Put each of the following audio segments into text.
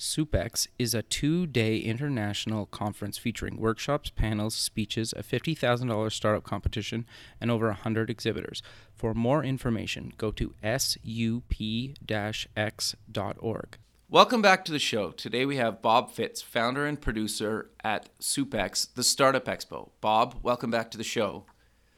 SoupX is a two day international conference featuring workshops, panels, speeches, a $50,000 startup competition, and over 100 exhibitors. For more information, go to sup x.org. Welcome back to the show. Today we have Bob Fitts, founder and producer at SUPEX, the Startup Expo. Bob, welcome back to the show.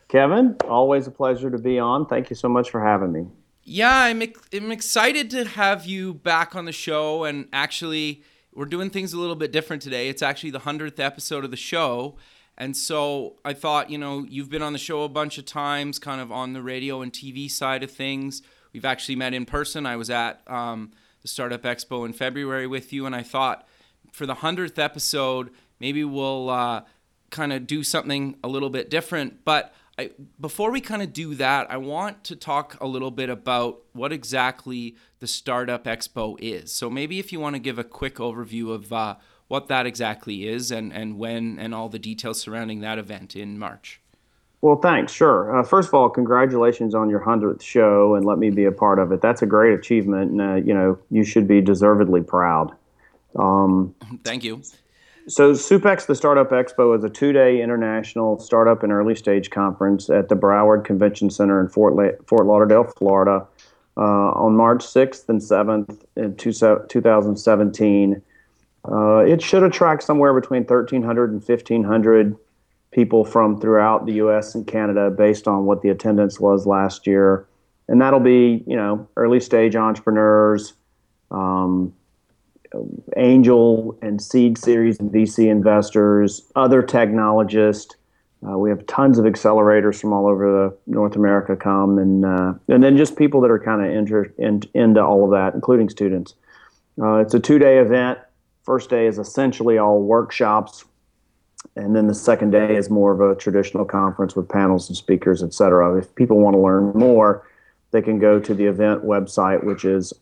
Kevin, always a pleasure to be on. Thank you so much for having me yeah, I'm I'm excited to have you back on the show. And actually, we're doing things a little bit different today. It's actually the hundredth episode of the show, and so I thought, you know, you've been on the show a bunch of times, kind of on the radio and TV side of things. We've actually met in person. I was at um, the Startup Expo in February with you, and I thought for the hundredth episode, maybe we'll uh, kind of do something a little bit different, but I, before we kind of do that, I want to talk a little bit about what exactly the Startup Expo is. So maybe if you want to give a quick overview of uh, what that exactly is and, and when and all the details surrounding that event in March. Well, thanks. Sure. Uh, first of all, congratulations on your hundredth show, and let me be a part of it. That's a great achievement, and uh, you know you should be deservedly proud. Um, Thank you. So, SUPEX, the Startup Expo, is a two day international startup and early stage conference at the Broward Convention Center in Fort, La- Fort Lauderdale, Florida, uh, on March 6th and 7th in two- 2017. Uh, it should attract somewhere between 1,300 and 1,500 people from throughout the U.S. and Canada based on what the attendance was last year. And that'll be, you know, early stage entrepreneurs. Um, angel and seed series and VC investors, other technologists. Uh, we have tons of accelerators from all over the North America come, and uh, and then just people that are kind of inter- in, into all of that, including students. Uh, it's a two-day event. First day is essentially all workshops, and then the second day is more of a traditional conference with panels and speakers, et cetera. If people want to learn more, they can go to the event website, which is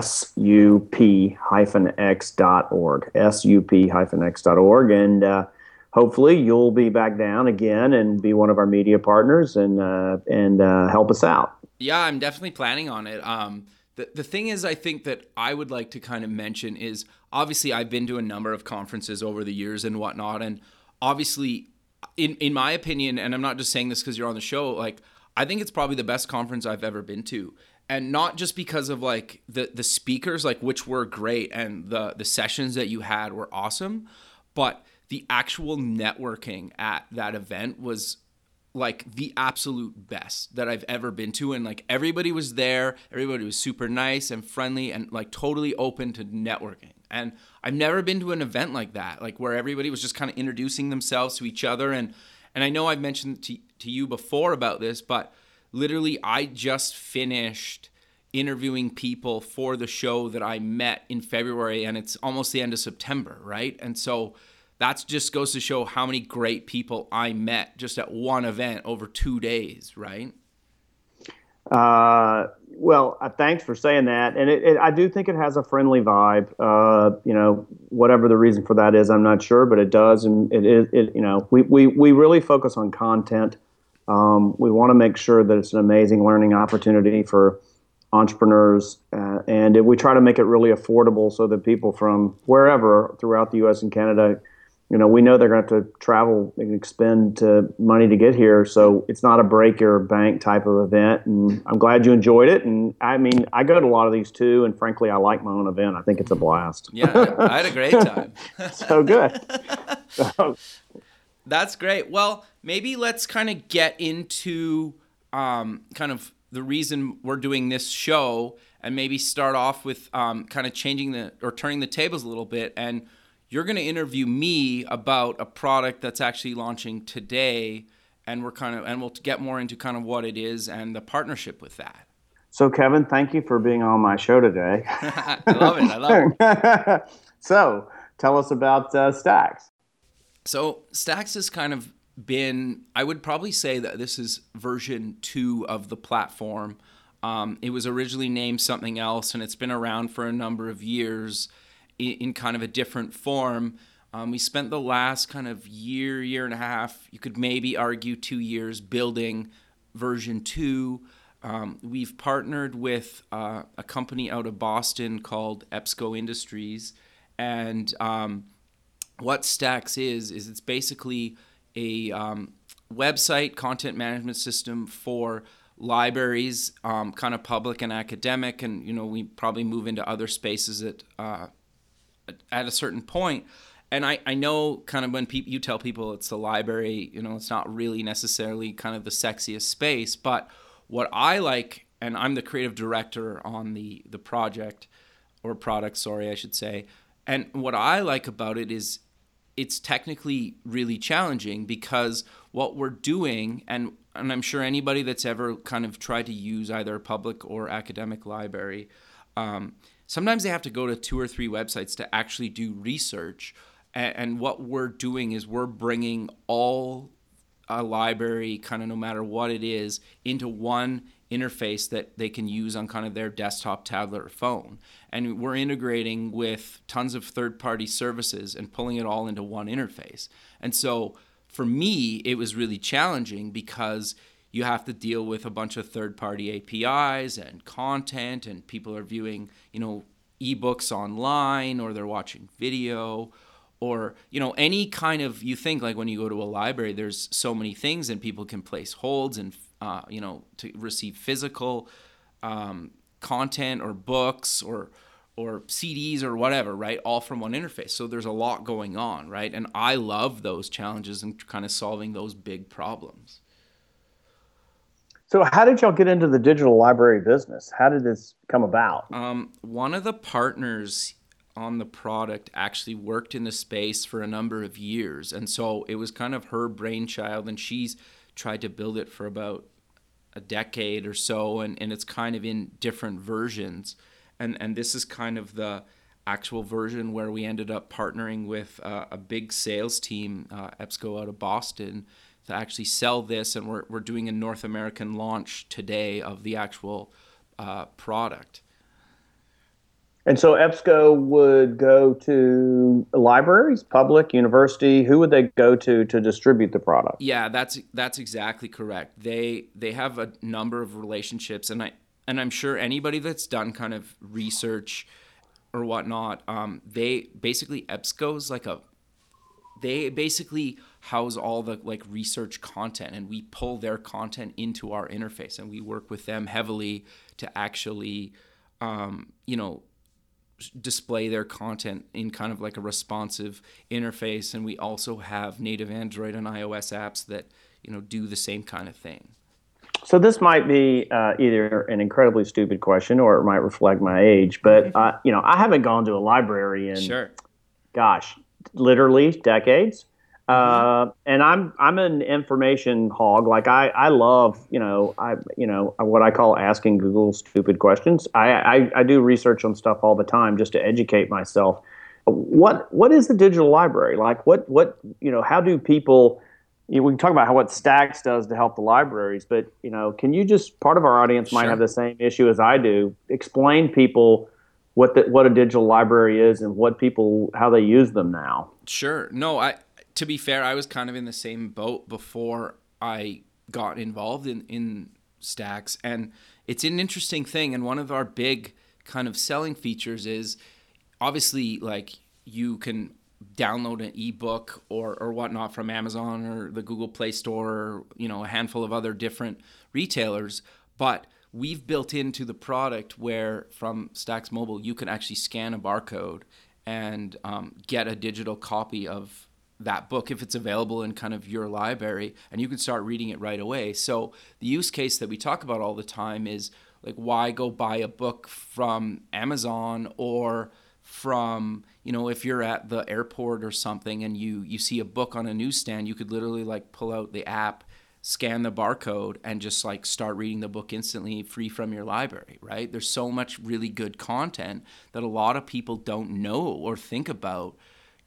sup-x.org, sup-x.org, and uh, hopefully you'll be back down again and be one of our media partners and uh, and uh, help us out. Yeah, I'm definitely planning on it. Um, the the thing is, I think that I would like to kind of mention is obviously I've been to a number of conferences over the years and whatnot, and obviously, in in my opinion, and I'm not just saying this because you're on the show, like. I think it's probably the best conference I've ever been to and not just because of like the the speakers like which were great and the the sessions that you had were awesome but the actual networking at that event was like the absolute best that I've ever been to. And like everybody was there everybody was super nice and friendly and like totally open to networking. And I've never been to an event like that like where everybody was just kind of introducing themselves to each other. And and I know I've mentioned to, to you before about this but literally I just finished interviewing people for the show that I met in February and it's almost the end of September, right? And so that just goes to show how many great people I met just at one event over 2 days, right? Uh, well, uh, thanks for saying that, and it, it, I do think it has a friendly vibe. Uh, you know, whatever the reason for that is, I'm not sure, but it does, and it is. It, you know, we, we we really focus on content um, we want to make sure that it's an amazing learning opportunity for entrepreneurs, uh, and we try to make it really affordable so that people from wherever throughout the U.S. and Canada, you know, we know they're going to have to travel and expend money to get here, so it's not a break your bank type of event. And I'm glad you enjoyed it. And I mean, I go to a lot of these too, and frankly, I like my own event. I think it's a blast. Yeah, I had a great time. so good. So, that's great. Well, maybe let's kind of get into um, kind of the reason we're doing this show and maybe start off with um, kind of changing the or turning the tables a little bit. And you're going to interview me about a product that's actually launching today. And we're kind of, and we'll get more into kind of what it is and the partnership with that. So, Kevin, thank you for being on my show today. I love it. I love it. so, tell us about uh, Stacks. So Stacks has kind of been, I would probably say that this is version two of the platform. Um, it was originally named something else, and it's been around for a number of years in, in kind of a different form. Um, we spent the last kind of year, year and a half, you could maybe argue two years, building version two. Um, we've partnered with uh, a company out of Boston called EBSCO Industries. And um, what Stacks is, is it's basically a um, website content management system for libraries, um, kind of public and academic. And, you know, we probably move into other spaces at, uh, at a certain point. and I, I know kind of when people you tell people it's the library, you know, it's not really necessarily kind of the sexiest space, but what I like, and I'm the creative director on the the project or product, sorry, I should say, and what I like about it is it's technically really challenging because what we're doing and and I'm sure anybody that's ever kind of tried to use either a public or academic library, um, sometimes they have to go to two or three websites to actually do research. And, and what we're doing is we're bringing all a library, kind of no matter what it is, into one interface that they can use on kind of their desktop, tablet, or phone. And we're integrating with tons of third party services and pulling it all into one interface. And so for me, it was really challenging because you have to deal with a bunch of third party APIs and content, and people are viewing, you know, ebooks online or they're watching video or you know any kind of you think like when you go to a library there's so many things and people can place holds and uh, you know to receive physical um, content or books or or CDs or whatever, right? All from one interface. So there's a lot going on, right? And I love those challenges and kind of solving those big problems. So, how did y'all get into the digital library business? How did this come about? Um, one of the partners on the product actually worked in the space for a number of years. And so it was kind of her brainchild, and she's tried to build it for about a decade or so, and, and it's kind of in different versions. And, and this is kind of the actual version where we ended up partnering with uh, a big sales team, uh, EBSCO out of Boston, to actually sell this. And we're, we're doing a North American launch today of the actual uh, product. And so EBSCO would go to libraries, public, university. Who would they go to to distribute the product? Yeah, that's that's exactly correct. They they have a number of relationships, and I and I'm sure anybody that's done kind of research or whatnot, um, they basically EBSCO's like a they basically house all the like research content and we pull their content into our interface and we work with them heavily to actually um, you know display their content in kind of like a responsive interface and we also have native android and ios apps that you know do the same kind of thing. So this might be uh, either an incredibly stupid question or it might reflect my age but uh, you know i haven't gone to a library in sure. gosh literally decades uh, and I'm I'm an information hog. Like I, I love you know I you know what I call asking Google stupid questions. I, I, I do research on stuff all the time just to educate myself. What what is the digital library like? What what you know? How do people? You know, we can talk about how what Stacks does to help the libraries, but you know, can you just part of our audience might have the same issue as I do. Explain people what the, what a digital library is and what people how they use them now. Sure. No, I to be fair, I was kind of in the same boat before I got involved in, in stacks. And it's an interesting thing. And one of our big kind of selling features is obviously like you can download an ebook or, or whatnot from Amazon or the Google Play Store or, you know, a handful of other different retailers. But we've built into the product where from Stacks Mobile, you can actually scan a barcode and um, get a digital copy of that book if it's available in kind of your library and you can start reading it right away. So the use case that we talk about all the time is like why go buy a book from Amazon or from you know if you're at the airport or something and you you see a book on a newsstand you could literally like pull out the app scan the barcode and just like start reading the book instantly free from your library right there's so much really good content that a lot of people don't know or think about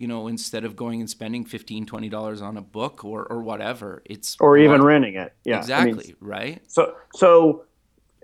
you know, instead of going and spending 15 $20 on a book or, or whatever. It's or even renting it. Yeah. Exactly. I mean, right. So, so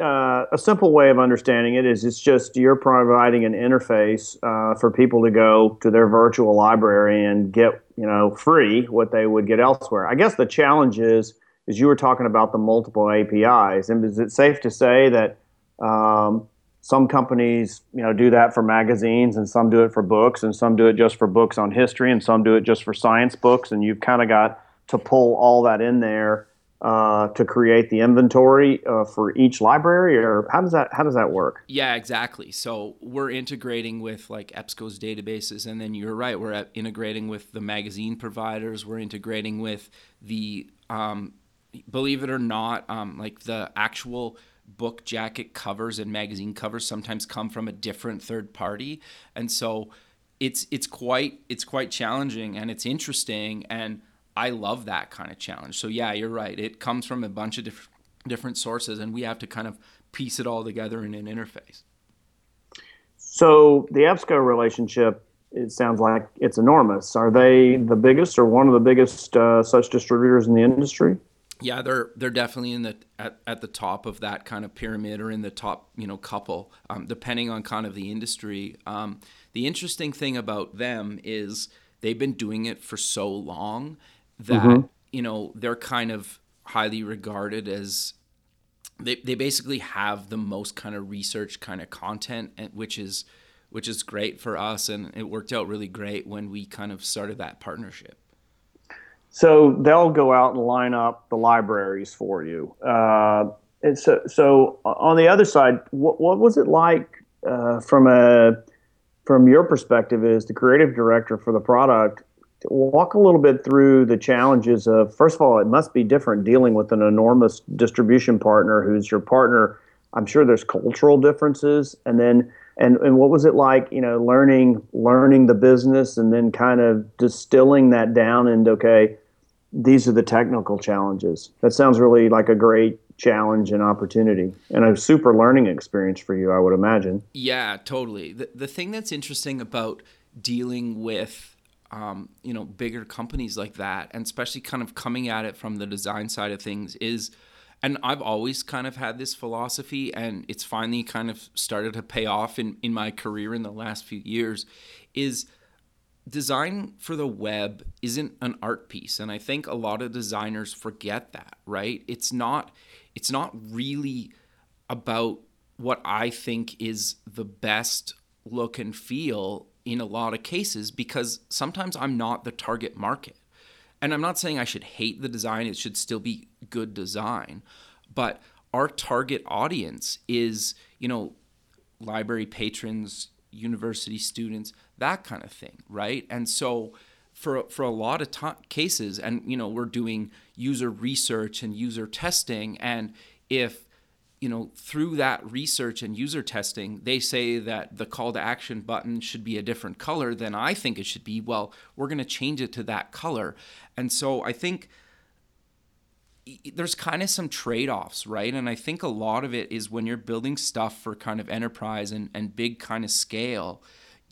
uh, a simple way of understanding it is it's just you're providing an interface uh, for people to go to their virtual library and get you know free what they would get elsewhere. I guess the challenge is is you were talking about the multiple APIs, and is it safe to say that um, some companies you know do that for magazines, and some do it for books, and some do it just for books on history, and some do it just for science books, and you've kind of got to pull all that in there uh, to create the inventory uh, for each library, or how does that how does that work? Yeah, exactly. So we're integrating with like EBSCO's databases, and then you're right, we're integrating with the magazine providers. We're integrating with the, um, believe it or not, um, like the actual book jacket covers and magazine covers sometimes come from a different third party, and so it's it's quite it's quite challenging and it's interesting and I love that kind of challenge. So yeah, you're right. It comes from a bunch of different different sources, and we have to kind of piece it all together in an interface. So the EBSCO relationship, it sounds like it's enormous. Are they the biggest or one of the biggest uh, such distributors in the industry? Yeah, they're they're definitely in the at, at the top of that kind of pyramid or in the top you know couple, um, depending on kind of the industry. Um, the interesting thing about them is they've been doing it for so long that mm-hmm. you know they're kind of highly regarded as they, they basically have the most kind of research kind of content which is which is great for us and it worked out really great when we kind of started that partnership so they'll go out and line up the libraries for you. Uh, and so, so on the other side what, what was it like uh, from a from your perspective as the creative director for the product walk a little bit through the challenges of first of all it must be different dealing with an enormous distribution partner who's your partner. I'm sure there's cultural differences. And then and, and what was it like you know learning learning the business and then kind of distilling that down into okay these are the technical challenges. That sounds really like a great challenge and opportunity and a super learning experience for you i would imagine. Yeah totally. The, the thing that's interesting about dealing with um, you know bigger companies like that and especially kind of coming at it from the design side of things is and I've always kind of had this philosophy and it's finally kind of started to pay off in, in my career in the last few years is design for the web isn't an art piece and I think a lot of designers forget that right it's not it's not really about what I think is the best look and feel in a lot of cases because sometimes I'm not the target market. And I'm not saying I should hate the design, it should still be good design. But our target audience is, you know, library patrons, university students, that kind of thing, right? And so for for a lot of t- cases and you know, we're doing user research and user testing and if you know, through that research and user testing, they say that the call to action button should be a different color than I think it should be. Well, we're going to change it to that color. And so I think there's kind of some trade offs, right? And I think a lot of it is when you're building stuff for kind of enterprise and, and big kind of scale,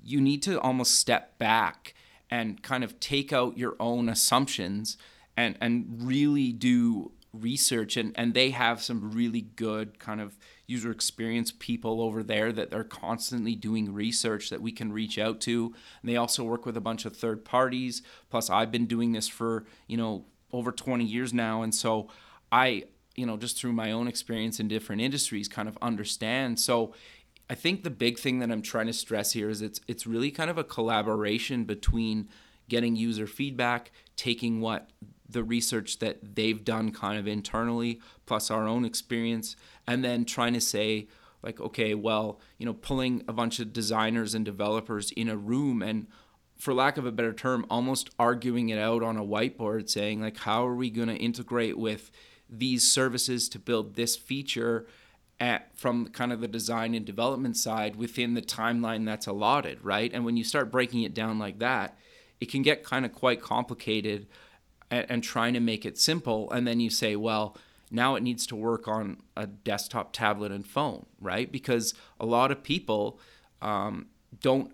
you need to almost step back and kind of take out your own assumptions and, and really do research. And, and they have some really good kind of user experience people over there that are constantly doing research that we can reach out to. And they also work with a bunch of third parties. Plus i've been doing this for you know over 20 years now. And so i you know just through my own experience in different industries kind of understand. So i think the big thing that i'm trying to stress here is it's it's really kind of a collaboration between getting user feedback taking what the research that they've done kind of internally plus our own experience and then trying to say like okay well you know pulling a bunch of designers and developers in a room and for lack of a better term almost arguing it out on a whiteboard saying like how are we going to integrate with these services to build this feature at, from kind of the design and development side within the timeline that's allotted right and when you start breaking it down like that it can get kind of quite complicated and, and trying to make it simple. And then you say, well, now it needs to work on a desktop, tablet, and phone, right? Because a lot of people um, don't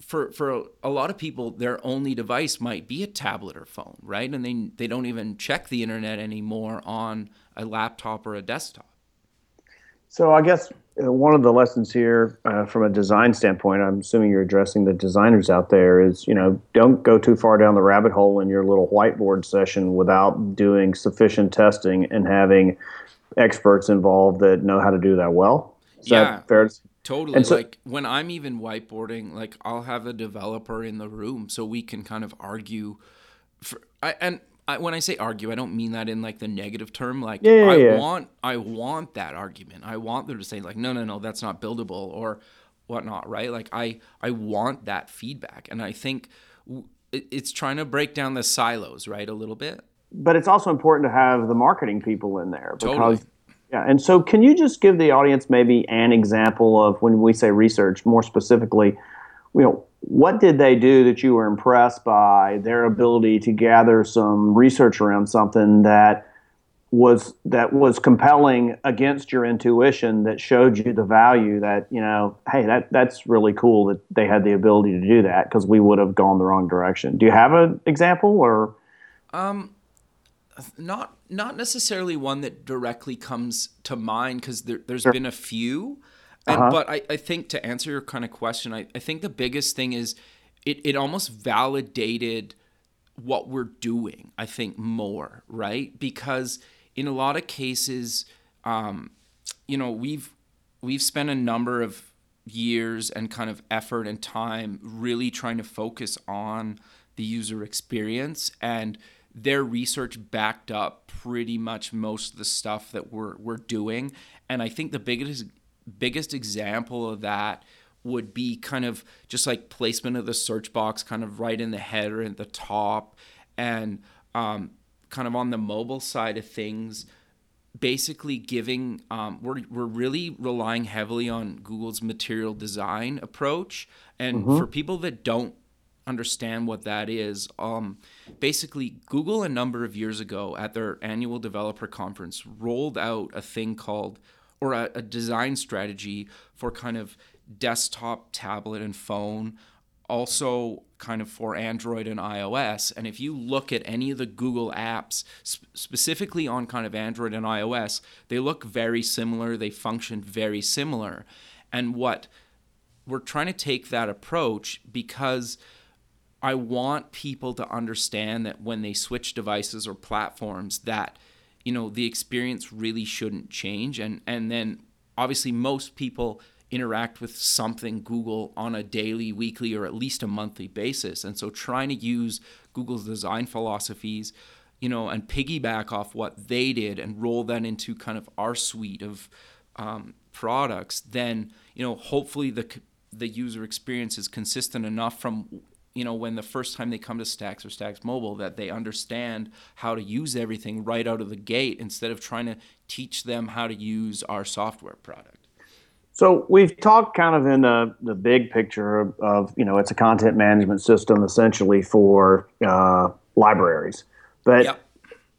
for for a lot of people their only device might be a tablet or phone right and they they don't even check the internet anymore on a laptop or a desktop so i guess uh, one of the lessons here uh, from a design standpoint i'm assuming you're addressing the designers out there is you know don't go too far down the rabbit hole in your little whiteboard session without doing sufficient testing and having experts involved that know how to do that well is yeah. that fair to Totally. So, like when I'm even whiteboarding, like I'll have a developer in the room so we can kind of argue. For, I, and I, when I say argue, I don't mean that in like the negative term. Like yeah, yeah, I yeah. want, I want that argument. I want them to say like, no, no, no, that's not buildable or whatnot, right? Like I, I want that feedback, and I think it's trying to break down the silos, right, a little bit. But it's also important to have the marketing people in there because totally. Yeah, and so can you just give the audience maybe an example of when we say research, more specifically, you know, what did they do that you were impressed by their ability to gather some research around something that was that was compelling against your intuition that showed you the value that you know hey that that's really cool that they had the ability to do that because we would have gone the wrong direction do you have an example or um not not necessarily one that directly comes to mind because there, has sure. been a few and, uh-huh. but I, I think to answer your kind of question I, I think the biggest thing is it, it almost validated what we're doing i think more right because in a lot of cases um, you know we've we've spent a number of years and kind of effort and time really trying to focus on the user experience and their research backed up pretty much most of the stuff that we're we're doing. And I think the biggest biggest example of that would be kind of just like placement of the search box kind of right in the header at the top and um, kind of on the mobile side of things basically giving um, we're, we're really relying heavily on google's material design approach and mm-hmm. for people that don't understand what that is, um, basically, Google a number of years ago at their annual developer conference rolled out a thing called, or a, a design strategy for kind of desktop, tablet, and phone, also kind of for Android and iOS. And if you look at any of the Google apps, sp- specifically on kind of Android and iOS, they look very similar, they function very similar. And what we're trying to take that approach because I want people to understand that when they switch devices or platforms that you know the experience really shouldn't change and and then obviously most people interact with something Google on a daily, weekly, or at least a monthly basis. And so trying to use Google's design philosophies, you know, and piggyback off what they did and roll that into kind of our suite of um, products, then, you know, hopefully the the user experience is consistent enough from you know, when the first time they come to Stacks or Stacks Mobile, that they understand how to use everything right out of the gate instead of trying to teach them how to use our software product. So we've talked kind of in the, the big picture of, of you know, it's a content management system essentially for uh, libraries. But yep.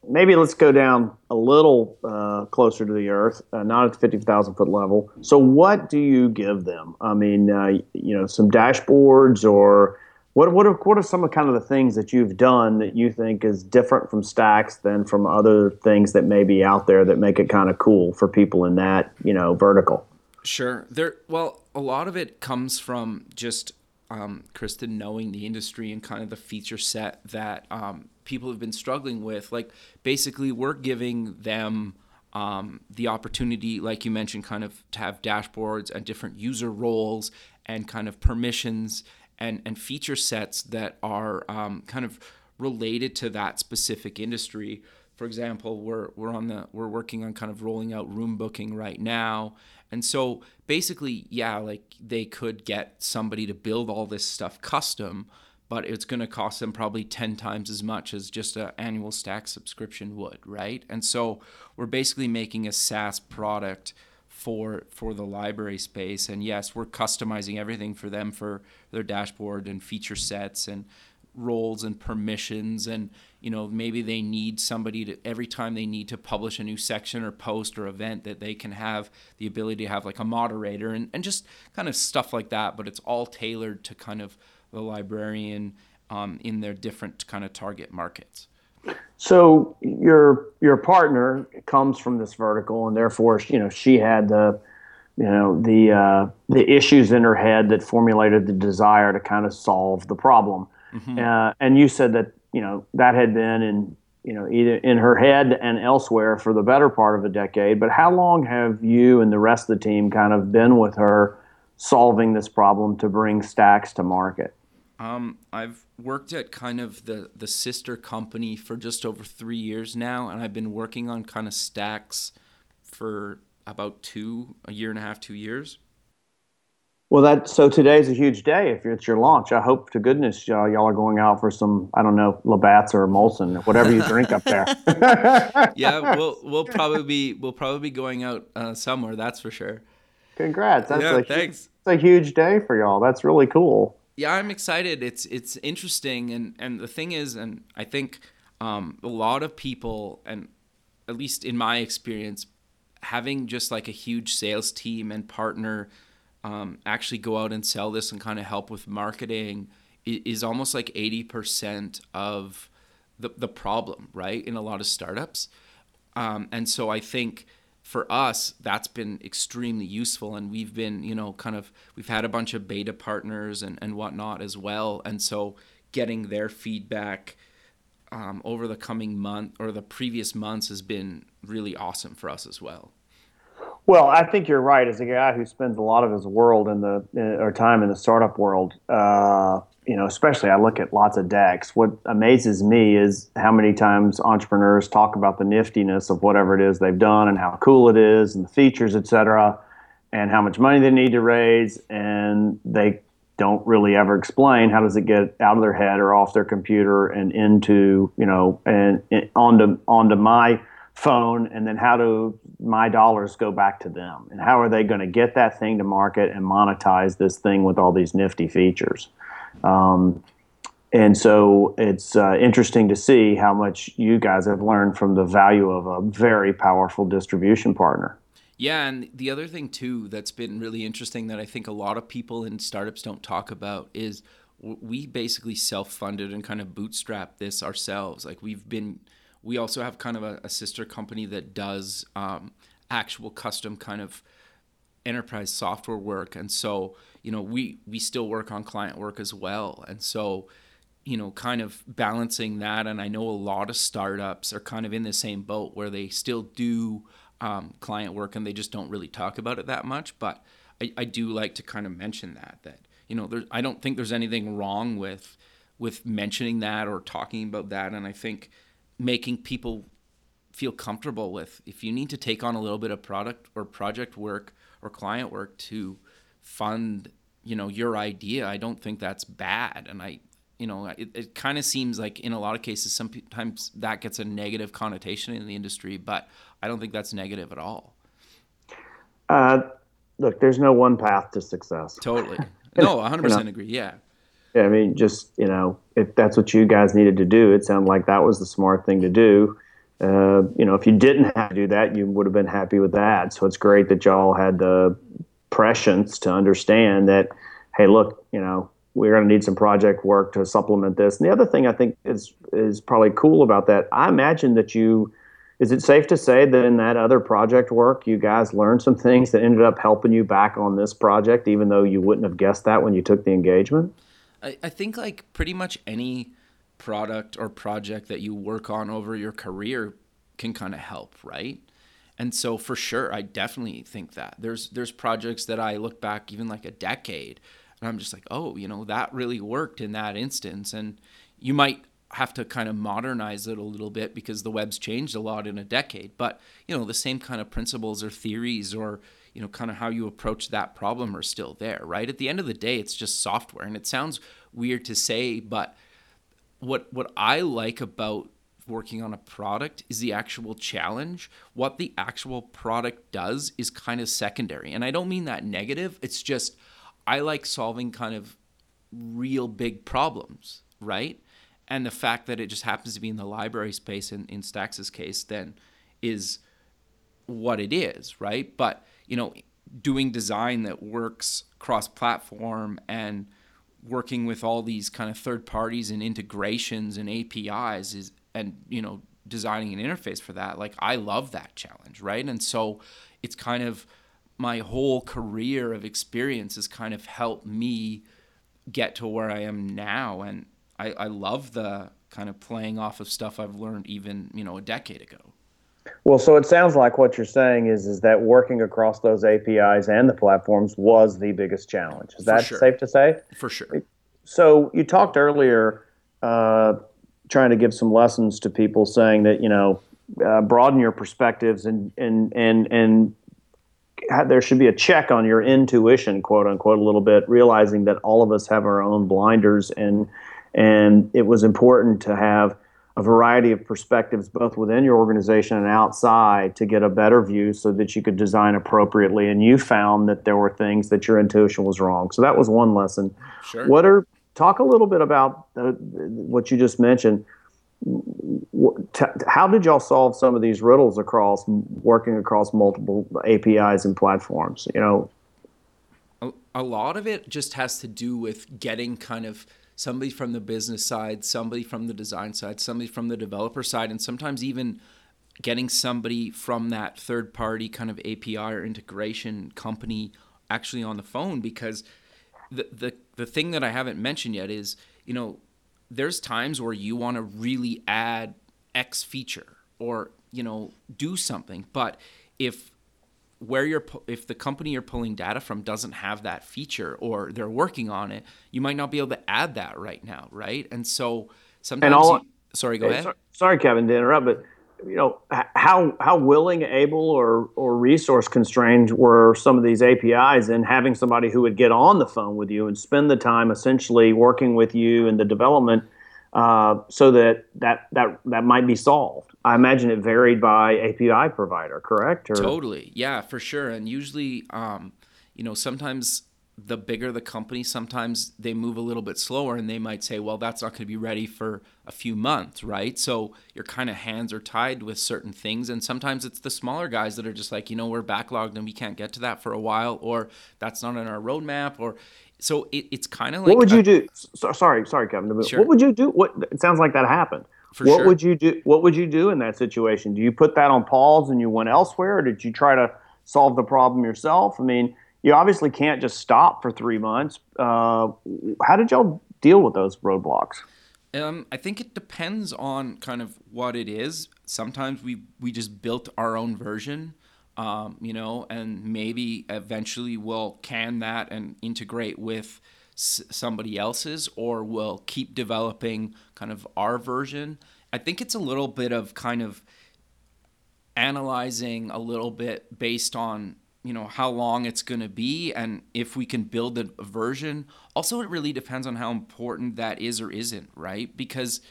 maybe let's go down a little uh, closer to the earth, uh, not at the 50,000 foot level. So what do you give them? I mean, uh, you know, some dashboards or what what are what are some of kind of the things that you've done that you think is different from Stacks than from other things that may be out there that make it kind of cool for people in that you know vertical? Sure. There. Well, a lot of it comes from just um, Kristen knowing the industry and kind of the feature set that um, people have been struggling with. Like basically, we're giving them. Um, the opportunity, like you mentioned, kind of to have dashboards and different user roles and kind of permissions and and feature sets that are um, kind of related to that specific industry. For example, we're we're on the we're working on kind of rolling out room booking right now. And so basically, yeah, like they could get somebody to build all this stuff custom, but it's going to cost them probably 10 times as much as just an annual stack subscription would, right? And so we're basically making a SaaS product for for the library space. And yes we're customizing everything for them for their dashboard and feature sets and roles and permissions. And you know maybe they need somebody to every time they need to publish a new section or post or event that they can have the ability to have like a moderator and, and just kind of stuff like that. But it's all tailored to kind of the librarian um, in their different kind of target markets. So your your partner comes from this vertical, and therefore, you know, she had the you know the uh, the issues in her head that formulated the desire to kind of solve the problem. Mm-hmm. Uh, and you said that you know that had been in you know either in her head and elsewhere for the better part of a decade. But how long have you and the rest of the team kind of been with her solving this problem to bring stacks to market? Um, I've worked at kind of the the sister company for just over three years now, and I've been working on kind of stacks for about two, a year and a half, two years. Well, that so today's a huge day. If it's your launch, I hope to goodness y'all, y'all are going out for some I don't know Labatt's or Molson, whatever you drink up there. yeah, we'll we'll probably be we'll probably be going out uh, somewhere. That's for sure. Congrats! That's yeah, a, thanks. It's a huge day for y'all. That's really cool. Yeah, I'm excited. It's it's interesting, and and the thing is, and I think um, a lot of people, and at least in my experience, having just like a huge sales team and partner um, actually go out and sell this and kind of help with marketing is almost like 80% of the, the problem, right? In a lot of startups. Um, and so I think for us, that's been extremely useful. And we've been, you know, kind of, we've had a bunch of beta partners and, and whatnot as well. And so getting their feedback um, over the coming month or the previous months has been really awesome for us as well. Well, I think you're right. As a guy who spends a lot of his world in the or time in the startup world, uh, you know, especially I look at lots of decks. What amazes me is how many times entrepreneurs talk about the niftiness of whatever it is they've done and how cool it is and the features, et cetera, and how much money they need to raise, and they don't really ever explain how does it get out of their head or off their computer and into you know and, and onto onto my phone and then how do my dollars go back to them and how are they going to get that thing to market and monetize this thing with all these nifty features um, and so it's uh, interesting to see how much you guys have learned from the value of a very powerful distribution partner yeah, and the other thing too that's been really interesting that I think a lot of people in startups don't talk about is we basically self-funded and kind of bootstrapped this ourselves. Like we've been, we also have kind of a, a sister company that does um, actual custom kind of enterprise software work, and so you know we we still work on client work as well, and so you know kind of balancing that. And I know a lot of startups are kind of in the same boat where they still do um, client work and they just don't really talk about it that much. But I, I do like to kind of mention that that you know there, I don't think there's anything wrong with with mentioning that or talking about that. And I think making people feel comfortable with if you need to take on a little bit of product or project work or client work to fund you know your idea i don't think that's bad and i you know it, it kind of seems like in a lot of cases sometimes that gets a negative connotation in the industry but I don't think that's negative at all. Uh, look, there's no one path to success. Totally. No, 100% you know, agree. Yeah. Yeah, I mean, just you know, if that's what you guys needed to do, it sounded like that was the smart thing to do. Uh, you know, if you didn't have to do that, you would have been happy with that. So it's great that y'all had the prescience to understand that. Hey, look, you know, we're going to need some project work to supplement this. And the other thing I think is is probably cool about that, I imagine that you is it safe to say that in that other project work, you guys learned some things that ended up helping you back on this project, even though you wouldn't have guessed that when you took the engagement? I, I think like pretty much any product or project that you work on over your career can kind of help, right? And so for sure, I definitely think that there's there's projects that I look back even like a decade, and I'm just like, oh, you know, that really worked in that instance, and you might have to kind of modernize it a little bit because the web's changed a lot in a decade. But you know, the same kind of principles or theories or you know, kind of how you approach that problem are still there, right? At the end of the day, it's just software, and it sounds weird to say, but what what I like about working on a product is the actual challenge. What the actual product does is kind of secondary. And I don't mean that negative. It's just I like solving kind of real big problems, right? and the fact that it just happens to be in the library space in, in Stacks's case then is what it is, right? But you know, doing design that works cross platform and working with all these kind of third parties and integrations and APIs is and you know designing an interface for that like I love that challenge right and so it's kind of my whole career of experience has kind of helped me get to where I am now and I, I love the kind of playing off of stuff I've learned even you know a decade ago well, so it sounds like what you're saying is is that working across those APIs and the platforms was the biggest challenge. Is that sure. safe to say? For sure. So you talked earlier, uh, trying to give some lessons to people, saying that you know uh, broaden your perspectives and and and and there should be a check on your intuition, quote unquote, a little bit, realizing that all of us have our own blinders and and it was important to have a variety of perspectives, both within your organization and outside, to get a better view so that you could design appropriately. And you found that there were things that your intuition was wrong. So that was one lesson. Sure. What are talk a little bit about the, what you just mentioned. How did y'all solve some of these riddles across working across multiple APIs and platforms? You know, a, a lot of it just has to do with getting kind of somebody from the business side, somebody from the design side, somebody from the developer side, and sometimes even getting somebody from that third party kind of API or integration company actually on the phone because the the the thing that I haven't mentioned yet is, you know, there's times where you want to really add X feature or, you know, do something, but if where you're if the company you're pulling data from doesn't have that feature or they're working on it, you might not be able to add that right now, right? And so sometimes. And all, you, sorry, go hey, ahead. Sorry, sorry, Kevin, to interrupt, but you know how how willing, able, or or resource constrained were some of these APIs in having somebody who would get on the phone with you and spend the time essentially working with you in the development uh, so that that that that might be solved. I imagine it varied by API provider, correct? Or? Totally, yeah, for sure. And usually, um, you know, sometimes the bigger the company, sometimes they move a little bit slower, and they might say, "Well, that's not going to be ready for a few months, right?" So your kind of hands are tied with certain things, and sometimes it's the smaller guys that are just like, you know, we're backlogged and we can't get to that for a while, or that's not in our roadmap, or so it, it's kind of like what would you do? So, sorry, sorry, Kevin. Sure. What would you do? What it sounds like that happened. For what sure. would you do? What would you do in that situation? Do you put that on pause and you went elsewhere, or did you try to solve the problem yourself? I mean, you obviously can't just stop for three months. Uh, how did y'all deal with those roadblocks? Um, I think it depends on kind of what it is. Sometimes we we just built our own version um, you know, and maybe eventually we'll can that and integrate with s- somebody else's, or we'll keep developing kind of our version. I think it's a little bit of kind of analyzing a little bit based on you know how long it's going to be and if we can build a, version. Also it really depends on how important that is or isn't right? Because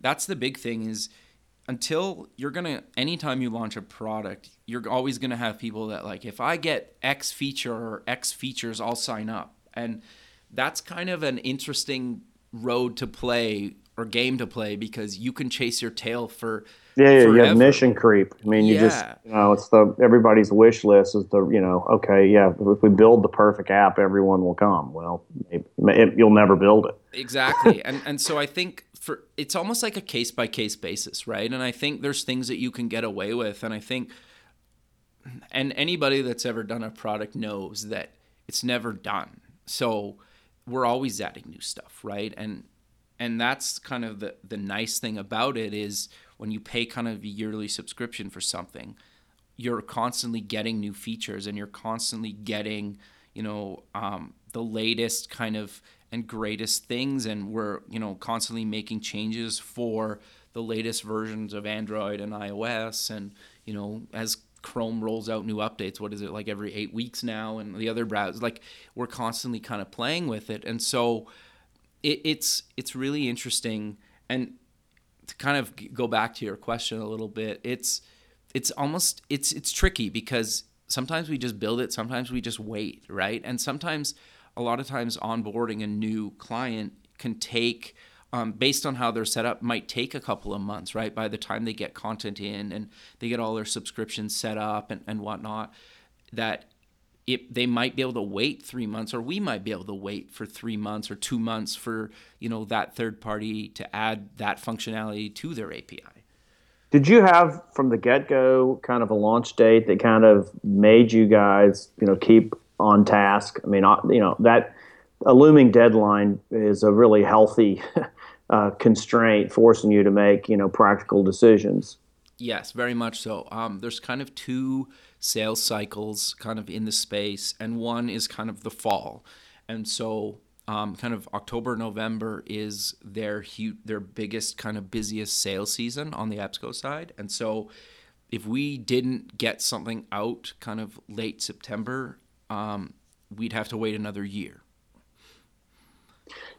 that's the big thing is until you're gonna anytime you launch a product you're always gonna have people that like if i get x feature or x features i'll sign up. And that's kind of an interesting road to play or game to play because you can chase your tail for yeah, yeah you have mission creep i mean you yeah. just you know it's the everybody's wish list is the you know okay yeah if we build the perfect app everyone will come well it, it, you'll never build it exactly and and so i think for it's almost like a case by case basis, right? And I think there's things that you can get away with, and I think, and anybody that's ever done a product knows that it's never done. So we're always adding new stuff, right? And and that's kind of the the nice thing about it is when you pay kind of a yearly subscription for something, you're constantly getting new features, and you're constantly getting, you know, um, the latest kind of and greatest things. And we're you know constantly making changes for the latest versions of android and ios. And you know as chrome rolls out new updates what is it like every eight weeks now and the other browsers like we're constantly kind of playing with it. And so it, it's it's really interesting. And to kind of go back to your question a little bit it's it's almost it's it's tricky because sometimes we just build it sometimes we just wait right? And sometimes a lot of times onboarding a new client can take um, based on how they're set up might take a couple of months right? By the time they get content in and they get all their subscriptions set up and, and whatnot that it, they might be able to wait three months, or we might be able to wait for three months or two months for you know that third party to add that functionality to their API. Did you have from the get go kind of a launch date that kind of made you guys, you know, keep on task? I mean, you know, that a looming deadline is a really healthy uh, constraint, forcing you to make, you know, practical decisions. Yes, very much so. Um, there's kind of two sales cycles kind of in the space, and one is kind of the fall. And so um, kind of October, November is their huge, their biggest kind of busiest sales season on the EBSCO side, and so if we didn't get something out kind of late September, um, we'd have to wait another year.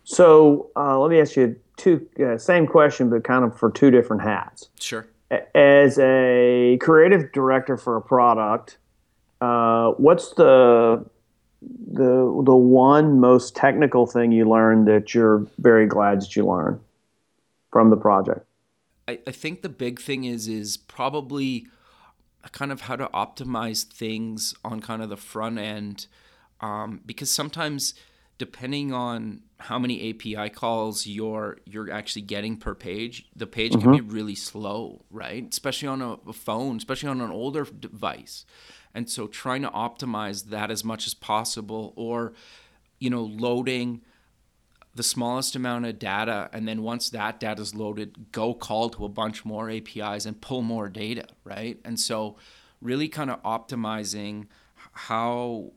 So uh, let me ask you two uh, same question, but kind of for two different hats. Sure. As a creative director for a product, uh, what's the the the one most technical thing you learned that you're very glad that you learned from the project? I, I think the big thing is is probably kind of how to optimize things on kind of the front end um, because sometimes depending on how many API calls you're you're actually getting per page, the page mm-hmm. can be really slow, right? Especially on a, a phone, especially on an older device. And so trying to optimize that as much as possible or you know loading the smallest amount of data and then once that data is loaded go call to a bunch more apis and pull more data right and so really kind of optimizing how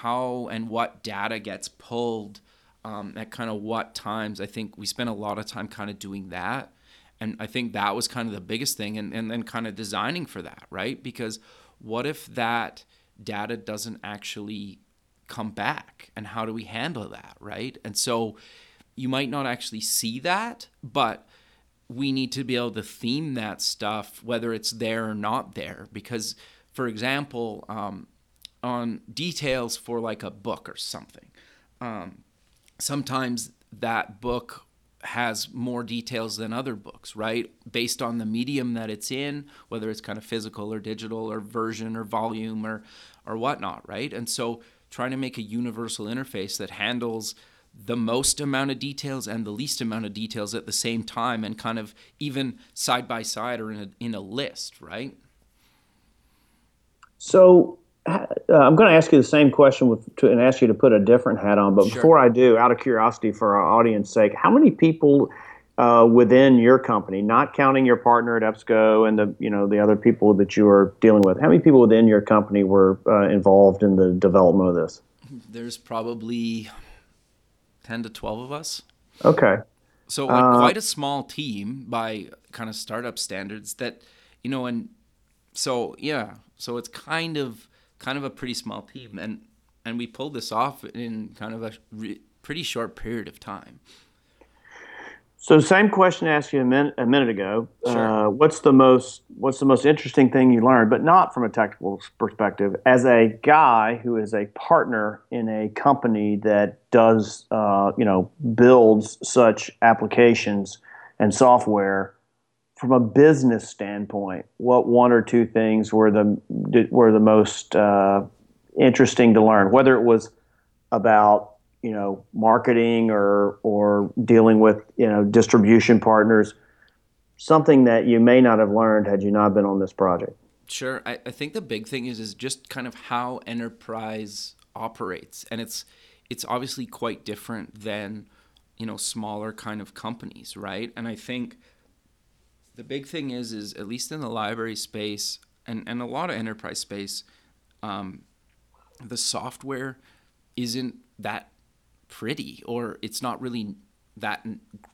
how and what data gets pulled um, at kind of what times. I think we spent a lot of time kind of doing that. And i think that was kind of the biggest thing and, and then kind of designing for that right? Because what if that data doesn't actually come back? And how do we handle that right? And so you might not actually see that but we need to be able to theme that stuff whether it's there or not there. Because for example um, on details for like a book or something um, sometimes that book has more details than other books, right? Based on the medium that it's in, whether it's kind of physical or digital or version or volume or or whatnot, right? And so trying to make a universal interface that handles the most amount of details and the least amount of details at the same time and kind of even side by side or in a, in a list, right? So uh, I'm going to ask you the same question with, to, and ask you to put a different hat on. But sure. before I do, out of curiosity for our audience sake, how many people uh, within your company, not counting your partner at EBSCO and the you know the other people that you are dealing with, how many people within your company were uh, involved in the development of this? There's probably ten to twelve of us. Okay. So like, uh, quite a small team by kind of startup standards. That you know, and so yeah, so it's kind of kind of a pretty small team, and and we pulled this off in kind of a re- pretty short period of time. So, same question I asked you a minute, a minute ago. Sure. Uh, what's the most What's the most interesting thing you learned, but not from a technical perspective, as a guy who is a partner in a company that does, uh, you know, builds such applications and software from a business standpoint, what one or two things were the were the most uh, interesting to learn? Whether it was about you know marketing or or dealing with you know distribution partners, something that you may not have learned had you not been on this project. Sure, I, I think the big thing is is just kind of how enterprise operates, and it's it's obviously quite different than you know smaller kind of companies, right? And I think the big thing is is at least in the library space and, and a lot of enterprise space um, the software isn't that pretty or it's not really that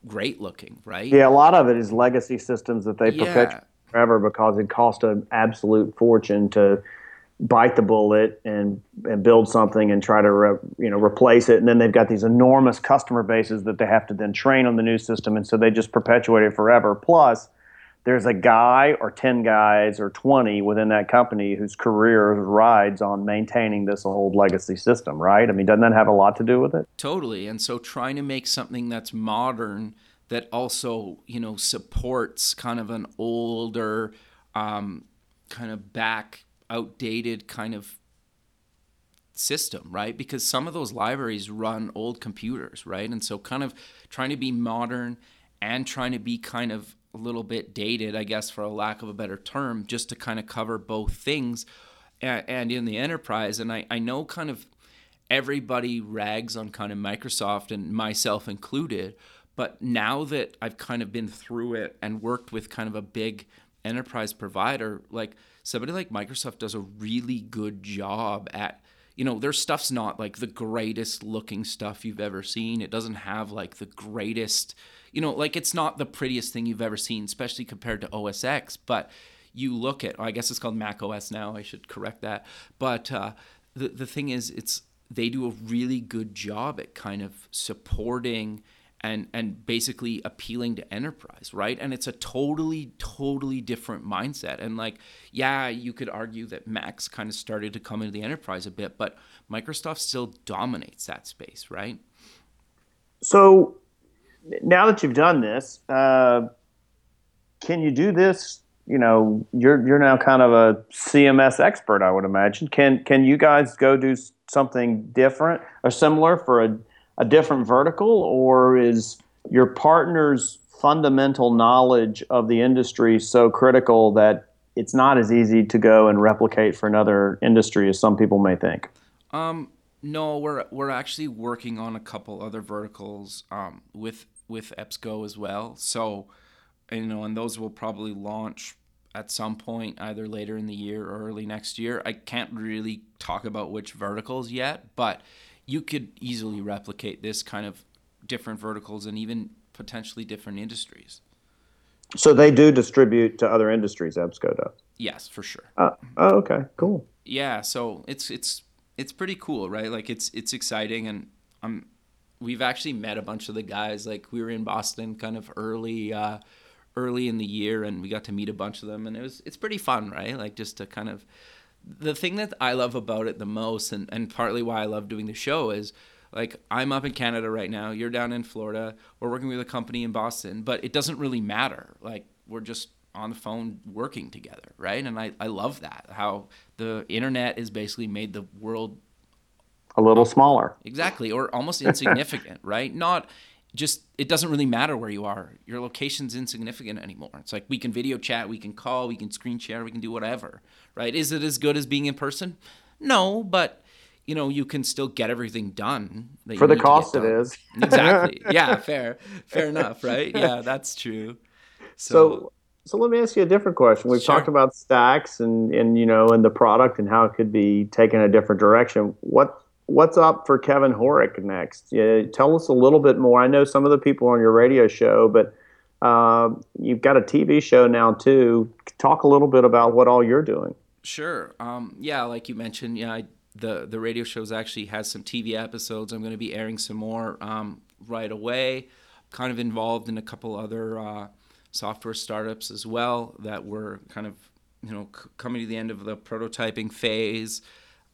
great looking right? Yeah a lot of it is legacy systems that they yeah. perpetuate forever because it cost an absolute fortune to bite the bullet and and build something and try to re, you know replace it. And then they've got these enormous customer bases that they have to then train on the new system. And so they just perpetuate it forever. Plus there's a guy or 10 guys or 20 within that company whose career rides on maintaining this old legacy system, right? I mean, doesn't that have a lot to do with it? Totally. And so trying to make something that's modern that also, you know, supports kind of an older, um, kind of back outdated kind of system, right? Because some of those libraries run old computers, right? And so kind of trying to be modern and trying to be kind of a little bit dated, I guess, for a lack of a better term, just to kind of cover both things and, and in the enterprise. And I, I know kind of everybody rags on kind of Microsoft and myself included. But now that I've kind of been through it and worked with kind of a big enterprise provider, like somebody like Microsoft does a really good job at you know, their stuff's not like the greatest looking stuff you've ever seen. It doesn't have like the greatest, you know, like it's not the prettiest thing you've ever seen, especially compared to OS X. But you look at, I guess it's called Mac OS now. I should correct that. But uh, the the thing is, it's they do a really good job at kind of supporting and and basically appealing to enterprise right and it's a totally totally different mindset and like yeah you could argue that macs kind of started to come into the enterprise a bit but microsoft still dominates that space right so now that you've done this uh, can you do this? You know you're you're now kind of a cms expert i would imagine. Can can you guys go do something different or similar for a a different vertical, or is your partner's fundamental knowledge of the industry so critical that it's not as easy to go and replicate for another industry as some people may think? Um, no, we're we're actually working on a couple other verticals um, with with EBSCO as well. So, you know, and those will probably launch at some point either later in the year or early next year. I can't really talk about which verticals yet, but you could easily replicate this kind of different verticals and even potentially different industries. So they do distribute to other industries. EBSCO does. Yes, for sure. Uh, oh, okay, cool. Yeah, so it's it's it's pretty cool, right? Like it's it's exciting, and I'm we've actually met a bunch of the guys. Like we were in Boston, kind of early uh, early in the year, and we got to meet a bunch of them, and it was it's pretty fun, right? Like just to kind of the thing that I love about it the most, and, and partly why I love doing the show, is like I'm up in Canada right now, you're down in Florida, we're working with a company in Boston, but it doesn't really matter. Like we're just on the phone working together, right? And I, I love that how the internet has basically made the world a little smaller. Exactly, or almost insignificant, right? Not just it doesn't really matter where you are. Your location's insignificant anymore. It's like we can video chat, we can call, we can screen share, we can do whatever, right? Is it as good as being in person? No, but you know you can still get everything done. For the cost, it is exactly. Yeah, fair, fair enough, right? Yeah, that's true. So, so, so let me ask you a different question. We've sure. talked about stacks and and you know and the product and how it could be taken a different direction. What what's up for Kevin Horek next? Yeah, tell us a little bit more. I know some of the people on your radio show, but uh, you've got a TV show now too. Talk a little bit about what all you're doing. Sure. Um, yeah, like you mentioned, yeah, I, the the radio shows actually has some TV episodes. I'm going to be airing some more um, right away. Kind of involved in a couple other uh, software startups as well that were kind of you know c- coming to the end of the prototyping phase.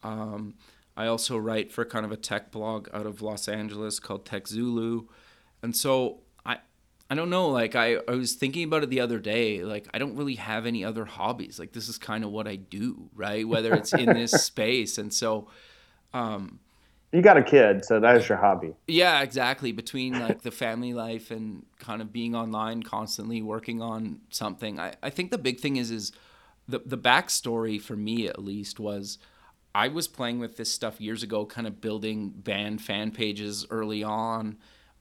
Um, I also write for kind of a tech blog out of Los Angeles called Tech Zulu. And so I I don't know, like I, I was thinking about it the other day. Like I don't really have any other hobbies. Like this is kind of what I do, right? Whether it's in this space. And so um you got a kid, so that is your hobby. Yeah, exactly. Between like the family life and kind of being online constantly working on something. I, I think the big thing is is the the backstory for me at least was I was playing with this stuff years ago, kind of building band fan pages early on.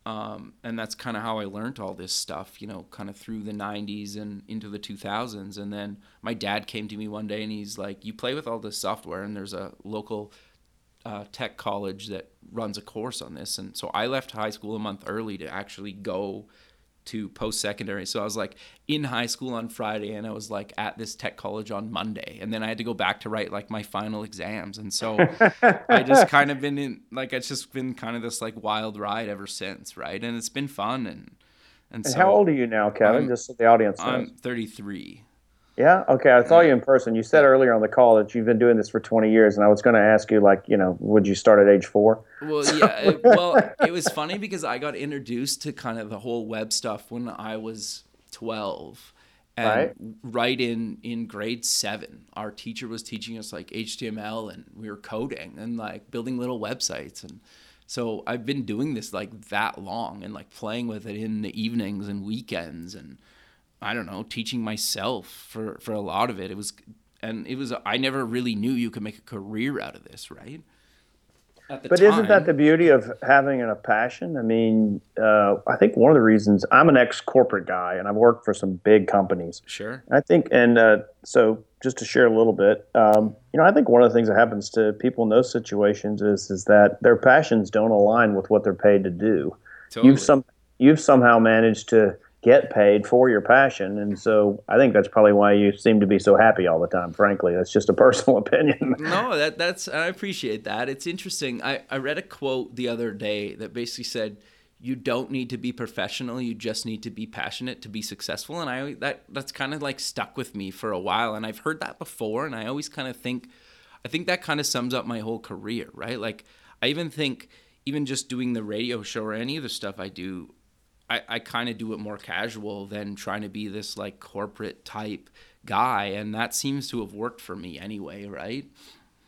Um, and that's kind of how I learned all this stuff, you know, kind of through the 90s and into the 2000s. And then my dad came to me one day and he's like, You play with all this software, and there's a local uh, tech college that runs a course on this. And so I left high school a month early to actually go to post secondary. So I was like in high school on Friday and I was like at this tech college on Monday. And then I had to go back to write like my final exams. And so I just kind of been in like it's just been kind of this like wild ride ever since, right? And it's been fun and and, and so how old are you now, Kevin? I'm, just so the audience knows. I'm 33. Yeah. Okay. I saw you in person. You said earlier on the call that you've been doing this for 20 years, and I was going to ask you, like, you know, would you start at age four? Well, yeah. it, well, it was funny because I got introduced to kind of the whole web stuff when I was 12, And Right. right in in grade seven, our teacher was teaching us like HTML, and we were coding and like building little websites. And so I've been doing this like that long, and like playing with it in the evenings and weekends, and I don't know, teaching myself for for a lot of it. It was, and it was. I never really knew you could make a career out of this, right? But isn't that the beauty of having a passion? I mean, uh, I think one of the reasons I'm an ex corporate guy and I've worked for some big companies. sure? I think, and uh, so just to share a little bit, um, you know, I think one of the things that happens to people in those situations is is that their passions don't align with what they're paid to do. Totally. You've some you've somehow managed to get paid for your passion, and so I think that's probably why you seem to be so happy all the time. Frankly, that's just a personal opinion. no, that that's I appreciate that. It's interesting. I, I read a quote the other day that basically said you don't need to be professional, you just need to be passionate to be successful. And I that that's kind of like stuck with me for a while. And I've heard that before and I always kind of think I think that kind of sums up my whole career, right? Like I even think even just doing the radio show or any of the stuff I do, I, I kind of do it more casual than trying to be this like corporate type guy. And that seems to have worked for me anyway, right?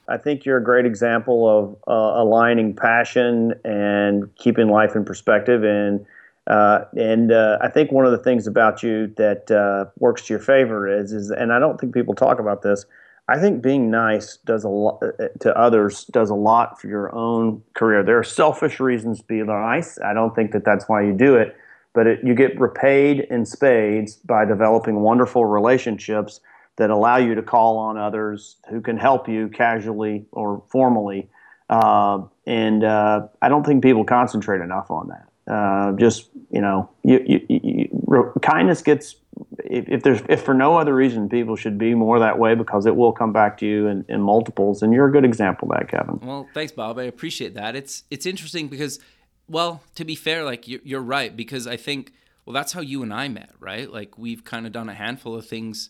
I think you're a great example of uh, aligning passion and keeping life in perspective. And uh, and uh, I think one of the things about you that uh, works to your favor is is, and I don't think people talk about this. I think being nice does a lot to others does a lot for your own career. There are selfish reasons to be nice. I don't think that that's why you do it, but it, you get repaid in spades by developing wonderful relationships that allow you to call on others who can help you casually or formally. Uh, and uh, I don't think people concentrate enough on that. Uh, just you know, you, you, you, kindness gets if, if there's if for no other reason, people should be more that way because it will come back to you in, in multiples. And you're a good example of that, Kevin. Well, thanks, Bob. I appreciate that. It's it's interesting because, well, to be fair, like you're, you're right because I think well that's how you and I met, right? Like we've kind of done a handful of things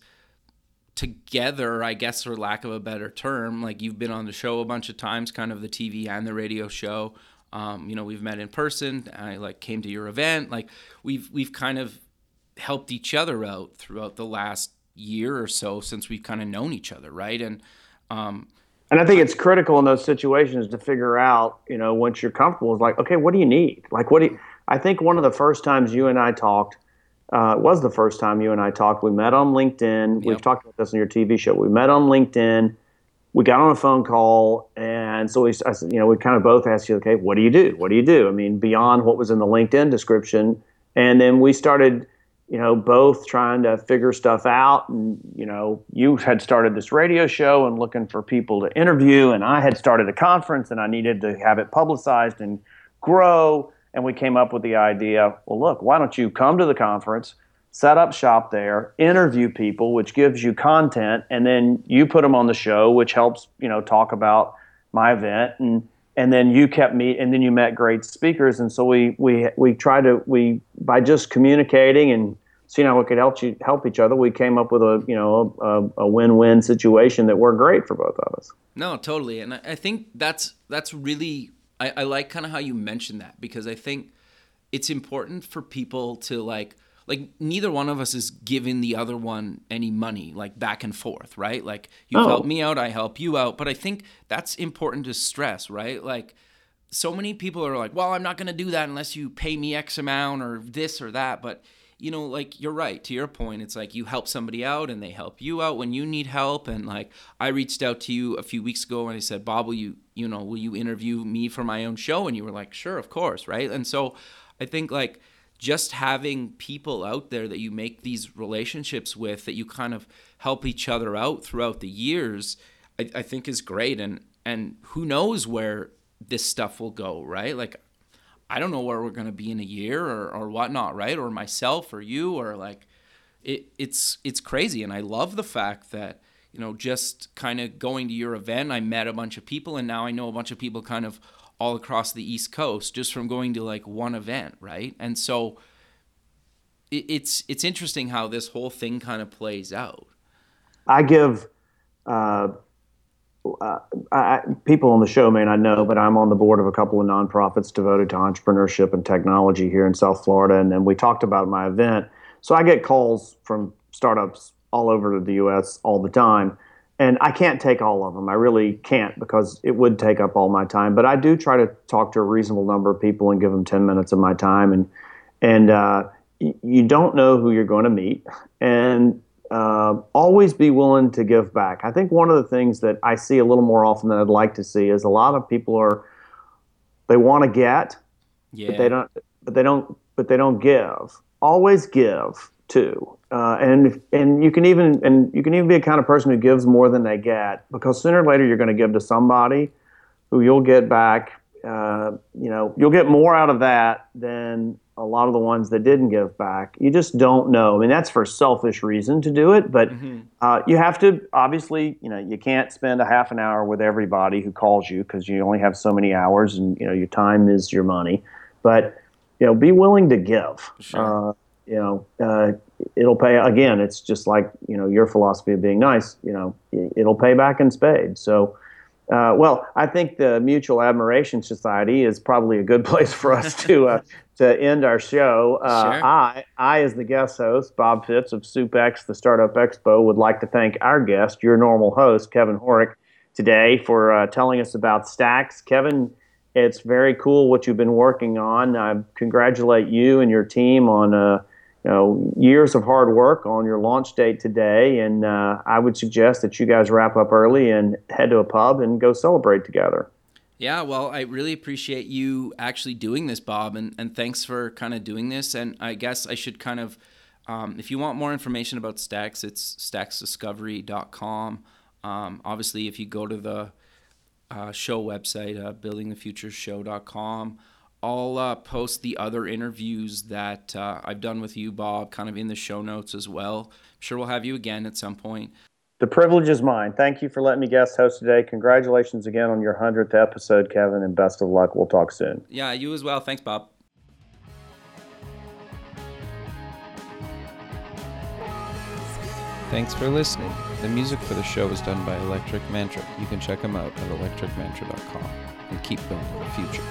together, I guess, for lack of a better term. Like you've been on the show a bunch of times, kind of the TV and the radio show. Um, you know, we've met in person. I like came to your event. Like we've we've kind of helped each other out throughout the last year or so since we've kind of known each other, right? And um, And I think it's critical in those situations to figure out, you know, once you're comfortable, is like, okay, what do you need? Like, what do you, I think one of the first times you and I talked, uh, was the first time you and I talked. We met on LinkedIn. We've talked about this on your TV show. We met on LinkedIn. We got on a phone call, and so we, I, you know, we kind of both asked you, okay, what do you do? What do you do? I mean, beyond what was in the LinkedIn description, and then we started, you know, both trying to figure stuff out. And you know, you had started this radio show and looking for people to interview, and I had started a conference, and I needed to have it publicized and grow. And we came up with the idea well, look, why don't you come to the conference, set up shop there, interview people, which gives you content, and then you put them on the show, which helps, you know, talk about my event. And and then you kept me and then you met great speakers. And so we we we tried to we by just communicating and seeing how we could help you help each other we came up with a you know a, a win-win situation that worked great for both of us. No, totally, and I think that's that's really I, I like kind of how you mentioned that because I think it's important for people to like like neither one of us is giving the other one any money like back and forth, right? Like you No. help me out, I help you out, but I think that's important to stress, right? Like so many people are like, well, I'm not going to do that unless you pay me X amount or this or that. But, you know, like you're right. To your point, it's like you help somebody out and they help you out when you need help. And like I reached out to you a few weeks ago and I said, Bob, will you, you know, will you interview me for my own show? And you were like, sure, of course. Right. And so I think like, just having people out there that you make these relationships with that you kind of help each other out throughout the years I, I think is great. And and who knows where this stuff will go right? Like i don't know where we're going to be in a year or, or whatnot right? Or myself or you or like it, it's it's crazy. And i love the fact that you know just kind of going to your event i met a bunch of people and now i know a bunch of people kind of all across the east coast just from going to like one event right and so it, it's it's interesting how this whole thing kind of plays out i give uh, uh, I, people on the show may not know, but I'm on the board of a couple of nonprofits devoted to entrepreneurship and technology here in South Florida. And then we talked about my event. So I get calls from startups all over the U.S. all the time, and I can't take all of them. I really can't because it would take up all my time. But I do try to talk to a reasonable number of people and give them ten minutes of my time, and and uh, you don't know who you're going to meet, and uh, always be willing to give back. I think one of the things that I see a little more often than I'd like to see is a lot of people are they want to get, yeah. but they don't, but they don't, but they don't give. Always give too, uh, and and you can even and you can even be a kind of person who gives more than they get because sooner or later you're going to give to somebody who you'll get back. Uh, you know, you'll get more out of that than a lot of the ones that didn't give back. You just don't know. I mean, that's for selfish reason to do it, but mm-hmm. uh, you have to obviously, you know, you can't spend a half an hour with everybody who calls you because you only have so many hours, and you know your time is your money. But you know, be willing to give. Sure. Uh, you know, uh, it'll pay. Again, it's just like you know your philosophy of being nice. You know, it'll pay back in spades. So. Uh, well, I think the Mutual Admiration Society is probably a good place for us to uh, to end our show. Uh, sure. I, I, as the guest host, Bob Fitts of SoupX, the Startup Expo, would like to thank our guest, your normal host, Kevin Horek, today for uh, telling us about Stacks. Kevin, it's very cool what you've been working on. I congratulate you and your team on uh, know years of hard work on your launch date today, and uh, I would suggest that you guys wrap up early and head to a pub and go celebrate together. Yeah, well, I really appreciate you actually doing this, Bob, and, and thanks for kind of doing this. And I guess I should kind of, um, if you want more information about Stacks, it's stacksdiscovery.com. Um, obviously, if you go to the uh, show website, uh, buildingthefutureshow.com, I'll uh, post the other interviews that uh, I've done with you, Bob, kind of in the show notes as well. I'm sure we'll have you again at some point. The privilege is mine. Thank you for letting me guest host today. Congratulations again on your 100th episode, Kevin, and best of luck. We'll talk soon. Yeah, you as well. Thanks, Bob. Thanks for listening. The music for the show is done by Electric Mantra. You can check them out at electricmantra.com and keep building the future.